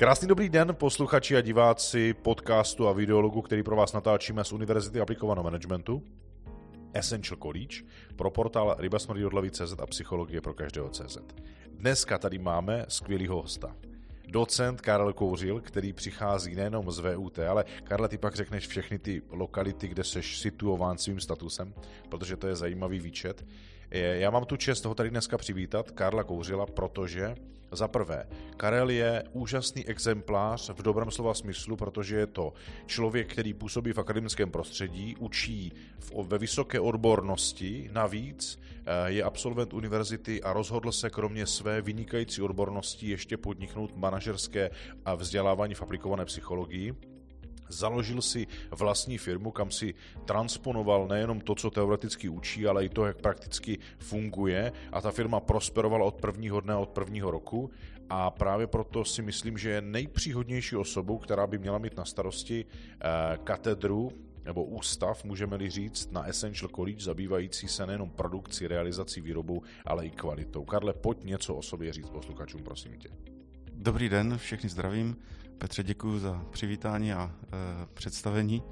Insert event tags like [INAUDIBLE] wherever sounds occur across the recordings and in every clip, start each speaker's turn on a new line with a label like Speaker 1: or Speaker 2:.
Speaker 1: Krásný dobrý den, posluchači a diváci podcastu a videologu, který pro vás natáčíme z Univerzity aplikovaného managementu. Essential College pro portál rybasmrdí.cz a psychologie pro každého CZ. Dneska tady máme skvělého hosta. Docent Karel Kouřil, který přichází nejenom z VUT, ale Karle, ty pak řekneš všechny ty lokality, kde seš situován svým statusem, protože to je zajímavý výčet. Já mám tu čest toho tady dneska přivítat, Karla Kouřila, protože za prvé, Karel je úžasný exemplář v dobrém slova smyslu, protože je to člověk, který působí v akademickém prostředí, učí ve vysoké odbornosti, navíc eh, je absolvent univerzity a rozhodl se kromě své vynikající odbornosti ještě podniknout manažerské vzdělávání v aplikované psychologii založil si vlastní firmu, kam si transponoval nejenom to, co teoreticky učí, ale i to, jak prakticky funguje a ta firma prosperovala od prvního dne, od prvního roku a právě proto si myslím, že je nejpříhodnější osobou, která by měla mít na starosti eh, katedru nebo ústav, můžeme-li říct, na Essential College, zabývající se nejenom produkcí, realizací, výrobou, ale i kvalitou. Karle, pojď něco o sobě říct posluchačům, prosím tě.
Speaker 2: Dobrý den, všechny zdravím. Petře, děkuji za přivítání a e, představení.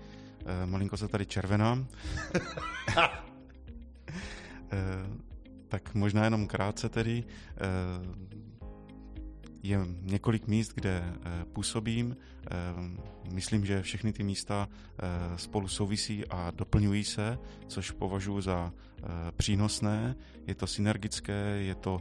Speaker 2: E, malinko se tady červenám. [LAUGHS] e, tak možná jenom krátce tedy. E, je několik míst, kde e, působím. E, myslím, že všechny ty místa e, spolu souvisí a doplňují se, což považuji za přínosné. Je to synergické, je to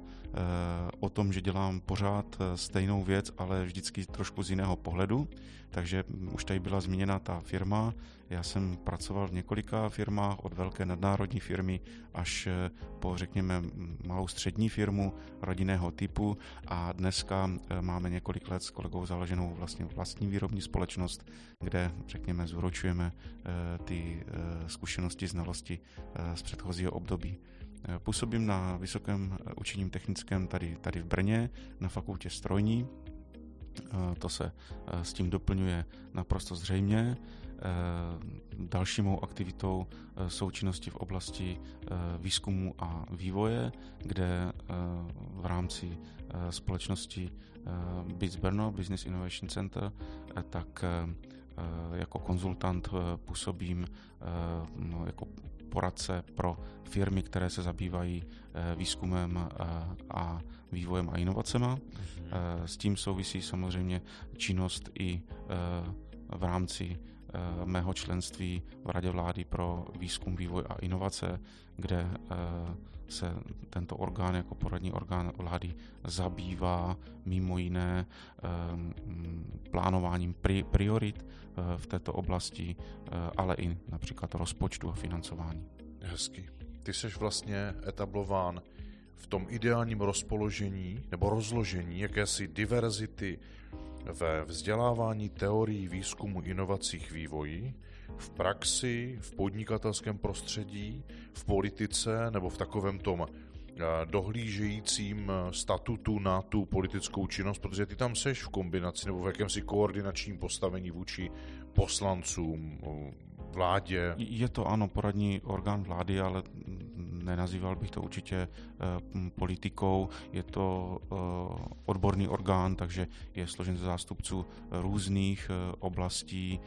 Speaker 2: o tom, že dělám pořád stejnou věc, ale vždycky trošku z jiného pohledu. Takže už tady byla zmíněna ta firma. Já jsem pracoval v několika firmách, od velké nadnárodní firmy až eh, po, řekněme, malou střední firmu rodinného typu a dneska eh, máme několik let s kolegou založenou vlastně vlastní výrobní společnost, kde, řekněme, zúročujeme eh, ty zkušenosti, znalosti z předchozího období. Působím na Vysokém učením technickém tady, tady v Brně, na fakultě strojní, to se s tím doplňuje naprosto zřejmě. Další mou aktivitou jsou činnosti v oblasti výzkumu a vývoje, kde v rámci společnosti BITS Brno, Business Innovation Center, tak jako konzultant působím no, jako poradce pro firmy, které se zabývají eh, výzkumem eh, a vývojem a inovacema. Mhm. Eh, s tím souvisí samozřejmě činnost i v rámci mého členství v Radě vlády pro výzkum, vývoj a inovace, kde se tento orgán jako poradní orgán vlády zabývá mimo jiné plánováním priorit v této oblasti, ale i například rozpočtu a financování.
Speaker 1: Hezky. Ty jsi vlastně etablován v tom ideálním rozpoložení nebo rozložení jakési diverzity ve vzdělávání teorií, výzkumu, inovacích, vývoji, v praxi, v podnikatelském prostředí, v politice nebo v takovém tom eh, dohlížejícím eh, statutu na tu politickou činnost, protože ty tam seš v kombinaci nebo v jakémsi koordinačním postavení vůči poslancům, vládě.
Speaker 2: Je to ano, poradní orgán vlády, ale nenazýval bych to určitě eh, politikou. Je to eh, odborný orgán, takže je složen ze zástupců různých eh, oblastí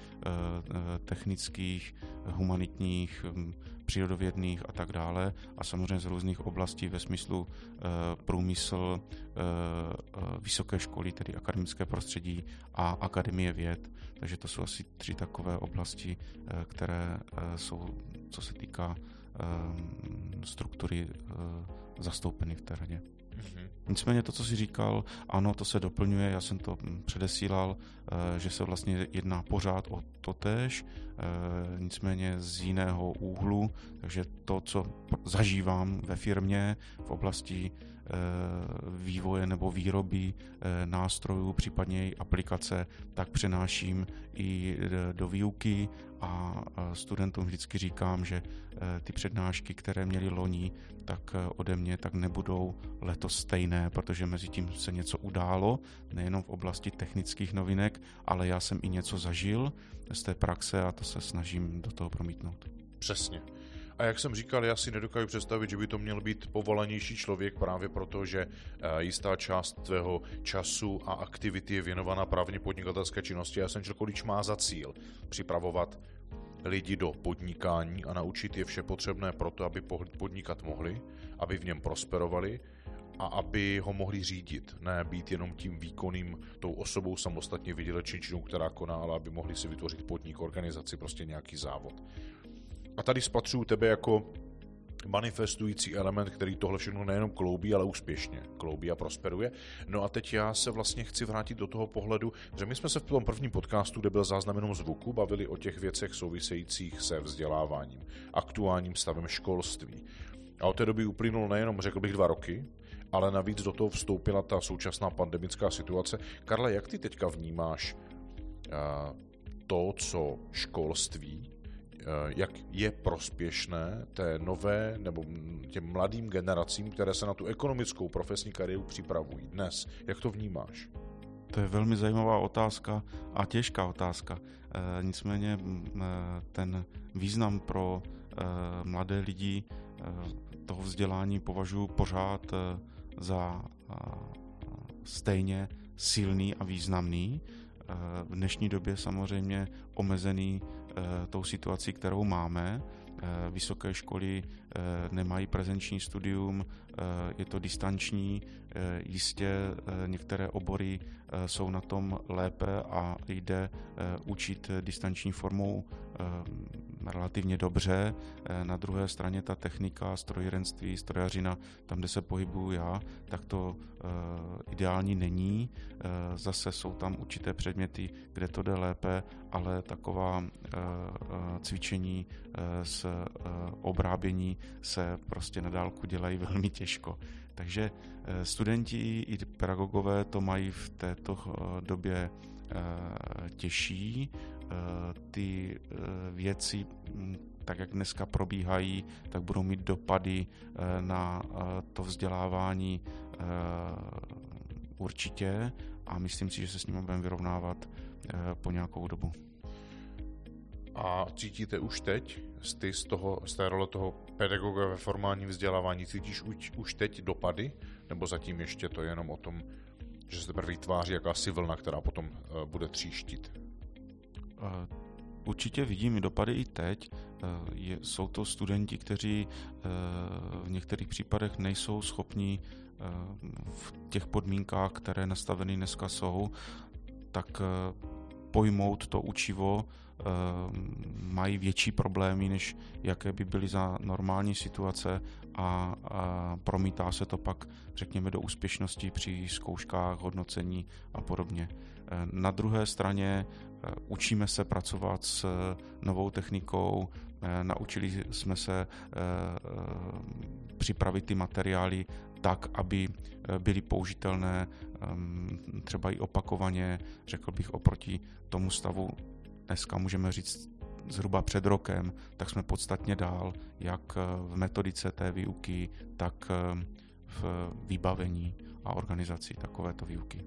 Speaker 2: technických, humanitních, přírodovědných a tak dále a samozřejmě z různých oblastí ve smyslu průmysl, vysoké školy, tedy akademické prostředí a akademie věd. Takže to jsou asi tři takové oblasti, které jsou, co se týká struktury eh, zastoupeny v té radě. Mm-hmm. Nicméně to, co jsi říkal, ano, to se doplňuje, já jsem to hm, předesílal, eh, že se vlastně jedná pořád o totéž, eh, nicméně z jiného úhlu, takže to, co zažívám ve firmě v oblasti vývoje nebo výroby nástrojů, případně i aplikace, tak přenáším i do výuky a studentům vždycky říkám, že ty přednášky, které měli loni, tak ode mě tak nebudou letos stejné, protože mezi tím se něco událo, nejenom v oblasti technických novinek, ale já jsem i něco zažil z té praxe a to se snažím do toho promítnout.
Speaker 1: Přesně. A jak jsem říkal, já si nedokážu představit, že by to měl být povolanější člověk právě proto, že eh, jistá část tvého času a aktivity je věnovaná právě podnikatelské činnosti a Essential College má za cíl připravovat lidi do podnikání a naučit je vše potřebné pro to, aby podnikat mohli, aby v něm prosperovali a aby ho mohli řídit, ne být jenom tím výkonným, tou osobou samostatně vydělečnou která koná, ale aby mohli si vytvořit podnik, organizaci, prostě nějaký závod. A tady spatřuju tebe jako manifestující element, který tohle všechno nejenom kloubí, ale úspěšně kloubí a prosperuje. No a teď já se vlastně chci vrátit do toho pohledu, že my jsme se v tom prvním podcastu, kde byl záznam jenom zvuku, bavili o těch věcech souvisejících se vzděláváním, aktuálním stavem školství. A od té doby uplynul nejenom, řekl bych, dva roky, ale navíc do toho vstoupila ta současná pandemická situace. Karla, jak ty teďka vnímáš to, co školství Eh, jak je prospěšné té nové nebo těm mladým generacím, které se na tu ekonomickou profesní kariéru připravují dnes. Jak to vnímáš?
Speaker 2: To je velmi zajímavá otázka a těžká otázka. E, nicméně e, ten význam pro e, mladé lidi e, toho vzdělání považuji pořád za stejně silný a významný. E, v dnešní době samozřejmě omezený Eh, tou situací, kterou máme. Eh, vysoké školy eh, nemají prezenční studium, je to distanční, jistě některé obory jsou na tom lépe a jde učit distanční formou relativně dobře. Na druhé straně ta technika, strojírenství, strojařina, tam, kde se pohybuju já, tak to ideální není. Zase jsou tam určité předměty, kde to jde lépe, ale taková cvičení s obrábění se prostě na dálku dělají [LAUGHS] velmi těžko. Takže studenti i pedagogové to mají v této době těžší. Ty věci, tak jak dneska probíhají, tak budou mít dopady na to vzdělávání určitě a myslím si, že se s ním budeme vyrovnávat po nějakou dobu.
Speaker 1: A cítíte už teď z, ty, z, toho, z té role toho pedagoga ve formálním vzdělávání, cítíš už, už teď dopady? Nebo zatím ještě to je jenom o tom, že se teprve vytváří jakási vlna, která potom bude tříštit?
Speaker 2: Uh, určitě vidím dopady i teď. Je, jsou to studenti, kteří v některých případech nejsou schopni v těch podmínkách, které nastaveny dneska jsou, tak pojmout to učivo mají větší problémy, než jaké by byly za normální situace a promítá se to pak, řekněme, do úspěšnosti při zkouškách, hodnocení a podobně. Ehm, na druhé straně ehm, učíme se pracovat s novou technikou, naučili jsme se připravit ty materiály tak, aby byly použitelné třeba i opakovaně, řekl bych, oproti tomu stavu dneska můžeme říct zhruba před rokem, tak jsme podstatně dál, jak eh, v metodice té výuky, tak eh, v vybavení a organizaci takovéto výuky.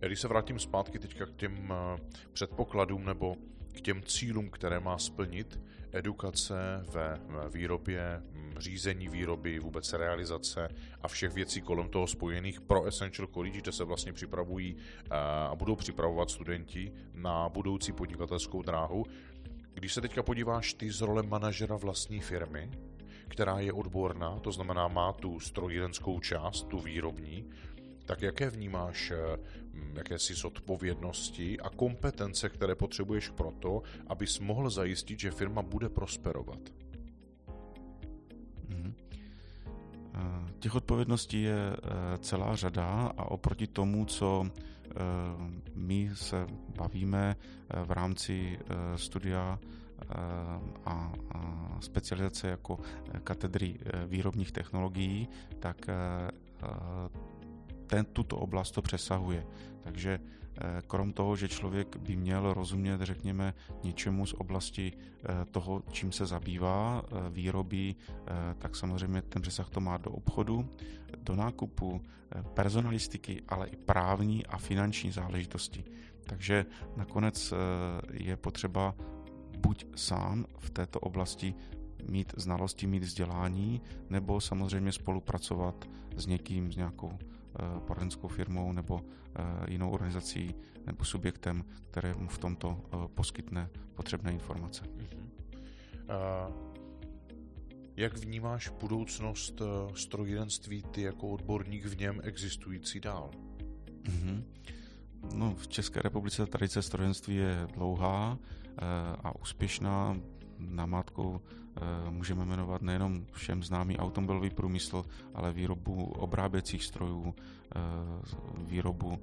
Speaker 1: Já když se vrátím zpátky teďka k těm eh, předpokladům nebo k těm cílům, které má splnit edukace ve výrobě, hm, řízení výroby, vůbec realizace a všech věcí kolem toho spojených pro Essential College, kde se vlastně připravují a budou připravovat studenti na budoucí podnikatelskou dráhu. Když se teďka podíváš ty z role manažera vlastní firmy, která je odborná, to znamená má tu strojírenskou část, tu výrobní, tak jaké vnímáš eh, jakési zodpovědnosti a kompetence, které potřebuješ pro to, abys mohl zajistit, že firma bude prosperovat?
Speaker 2: Mm-hmm. Těch odpovědností je eh, celá řada a oproti tomu, co my se bavíme v rámci studia a specializace jako katedry výrobních technologií, tak ten, tuto oblast to přesahuje. Takže eh, krom toho, že člověk by měl rozumět, řekněme, něčemu z oblasti eh, toho, čím se zabývá, eh, výroby, tak samozřejmě ten přesah to má do obchodu, do nákupu, personalistiky, ale i právní a finanční záležitosti. Takže nakonec je potřeba buď sám v této oblasti mít znalosti, mít vzdělání, nebo samozřejmě spolupracovat s někým, s nějakou poradenskou firmou nebo jinou organizací nebo subjektem, který mu v tomto poskytne potřebné informace. Uh,
Speaker 1: jak vnímáš budoucnost strojírenství ty jako odborník v něm existující dál?
Speaker 2: Mm-hmm. No, v České republice tradice strojenství je dlouhá eh, a úspěšná. Namátkou eh, můžeme jmenovat nejenom všem známý automobilový průmysl, ale výrobu obráběcích strojů, eh, výrobu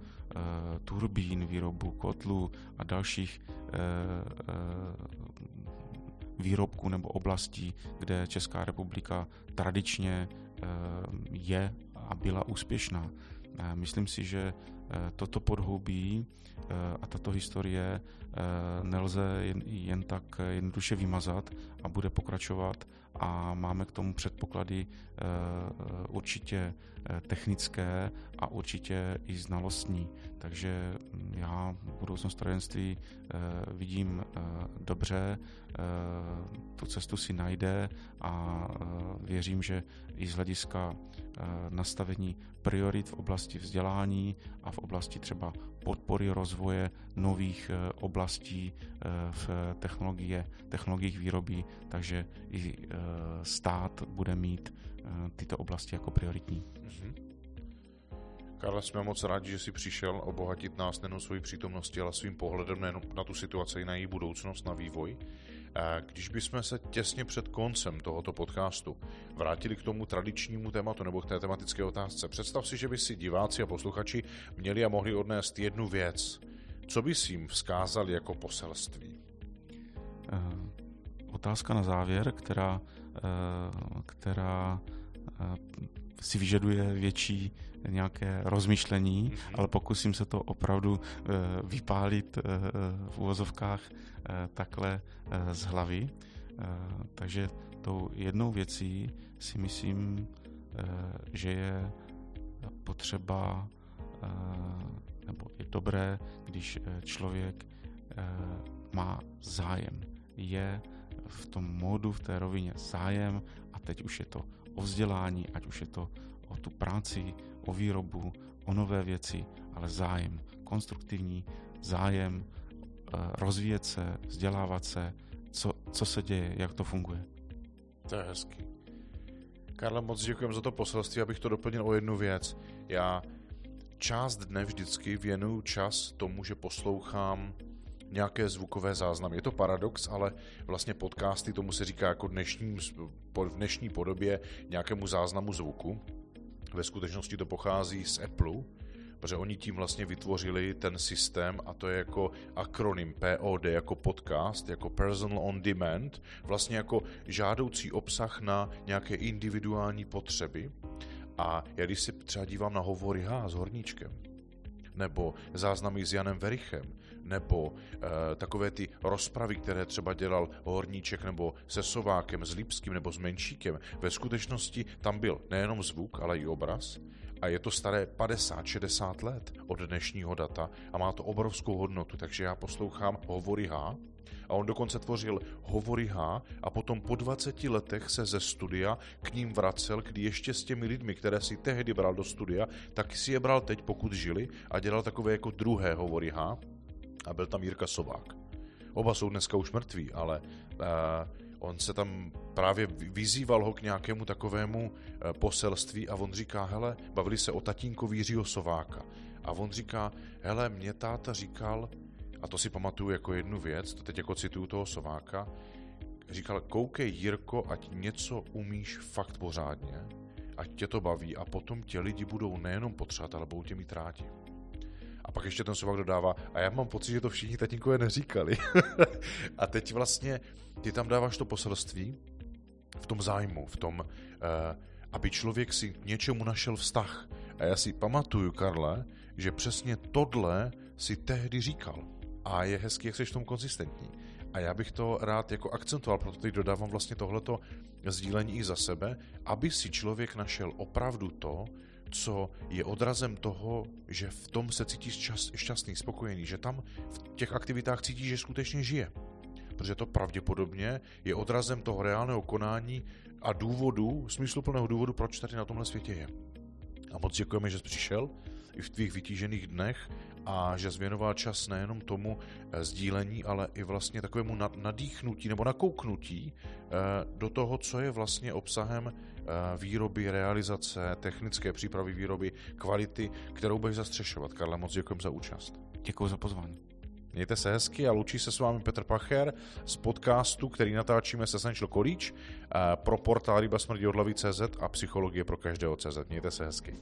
Speaker 2: turbín, výrobu kotlů a dalších výrobků nebo oblastí, kde Česká republika tradičně je a byla úspěšná. Myslím si, že Eh, toto podhoubí eh, a tato historie eh, nelze jen, jen tak jednoduše vymazat a bude pokračovat a máme k tomu předpoklady určitě technické a určitě i znalostní. Takže já budoucnost strojenství vidím dobře, tu cestu si najde a věřím, že i z hlediska nastavení priorit v oblasti vzdělání a v oblasti třeba podpory rozvoje nových eh, oblastí eh, v technologie, technologiích výroby, takže i eh, stát bude mít tyto oblasti jako prioritní. Mm-hmm.
Speaker 1: Karle, jsme moc rádi, že jsi přišel obohatit nás nejenom svojí přítomností, ale svým pohledem nejen na tu situaci, i na její budoucnost, na vývoj. Když bychom se těsně před koncem tohoto podcastu vrátili k tomu tradičnímu tématu nebo k té tematické otázce, představ si, že by si diváci a posluchači měli a mohli odnést jednu věc. Co bys jim vzkázal jako poselství?
Speaker 2: Uh, otázka na závěr, která, uh, která uh, si vyžaduje větší nějaké rozmyšlení, mm-hmm. ale pokusím se to opravdu vypálit v úvozovkách takhle z hlavy. Takže tou jednou věcí si myslím, že je potřeba nebo je dobré, když člověk má zájem. Je v tom módu, v té rovině zájem a teď už je to o vzdělání, ať už je to o tu práci, o výrobu, o nové věci, ale zájem, konstruktivní zájem, eh, rozvíjet se, vzdělávat se, co, co se děje, jak to funguje.
Speaker 1: To je hezký. Karle, moc děkujem za to poselství, abych to doplnil o jednu věc. Já část dne vždycky věnuju čas tomu, že poslouchám nějaké zvukové záznamy. Je to paradox, ale vlastně podcasty tomu se říká jako dnešní, v dnešní podobě nějakému záznamu zvuku. Ve skutečnosti to pochází z Apple, protože oni tím vlastně vytvořili ten systém a to je jako akronym POD, jako podcast, jako Personal on Demand, vlastně jako žádoucí obsah na nějaké individuální potřeby. A já když si třeba dívám na hovory H s Horníčkem, nebo záznamy s Janem Verichem, nebo e, takové ty rozpravy, které třeba dělal Horníček nebo se Sovákem, s Lipským nebo s Menšíkem, ve skutečnosti tam byl nejenom zvuk, ale i obraz. A je to staré 50-60 let od dnešního data a má to obrovskou hodnotu, takže já poslouchám hovory H, a on dokonce tvořil hovory H a potom po 20 letech se ze studia k ním vracel, kdy ještě s těmi lidmi, které si tehdy bral do studia, tak si je bral teď, pokud žili a dělal takové jako druhé hovory H a byl tam Jirka Sovák. Oba jsou dneska už mrtví, ale uh, on se tam právě vyzýval ho k nějakému takovému uh, poselství a on říká, hele, bavili se o tatínkovi Jiřího Sováka. A on říká, hele, mě táta říkal, a to si pamatuju jako jednu věc, to teď jako cituju toho Sováka, říkal, koukej Jirko, ať něco umíš fakt pořádně, ať tě to baví a potom tě lidi budou nejenom potřebovat, ale budou tě mít rádi. A pak ještě ten Sovák dodává, a já mám pocit, že to všichni tatínkové neříkali. [LAUGHS] a teď vlastně ty tam dáváš to poselství v tom zájmu, v tom, uh, aby člověk si k něčemu našel vztah. A já si pamatuju, Karle, že přesně tohle si tehdy říkal. A je hezký, jak jsi v tom konzistentní. A já bych to rád jako akcentoval, proto teď dodávám vlastně tohleto sdílení i za sebe, aby si člověk našel opravdu to, co je odrazem toho, že v tom se cítíš šťastný, spokojený, že tam v těch aktivitách cítíš, že skutečně žije. protože to pravděpodobně je odrazem toho reálného konání a důvodu, smysluplného důvodu, proč tady na tomhle světě je. A moc děkujeme, že jsi přišel v tvých vytížených dnech a že jsi věnoval čas nejenom tomu eh, sdílení, ale i vlastně takovému nadýchnutí nebo nakouknutí eh, do toho, co je vlastně obsahem eh, výroby, realizace, technické přípravy výroby, kvality, kterou budeš zastřešovat. Karla, moc děkuji za účast.
Speaker 2: Děkuji za pozvání.
Speaker 1: Mějte se hezky a loučí se s vámi Petr Pacher z podcastu, který natáčíme se Essential College pro portál Ryba smrdí od CZ a psychologie pro každého CZ. Mějte se hezky.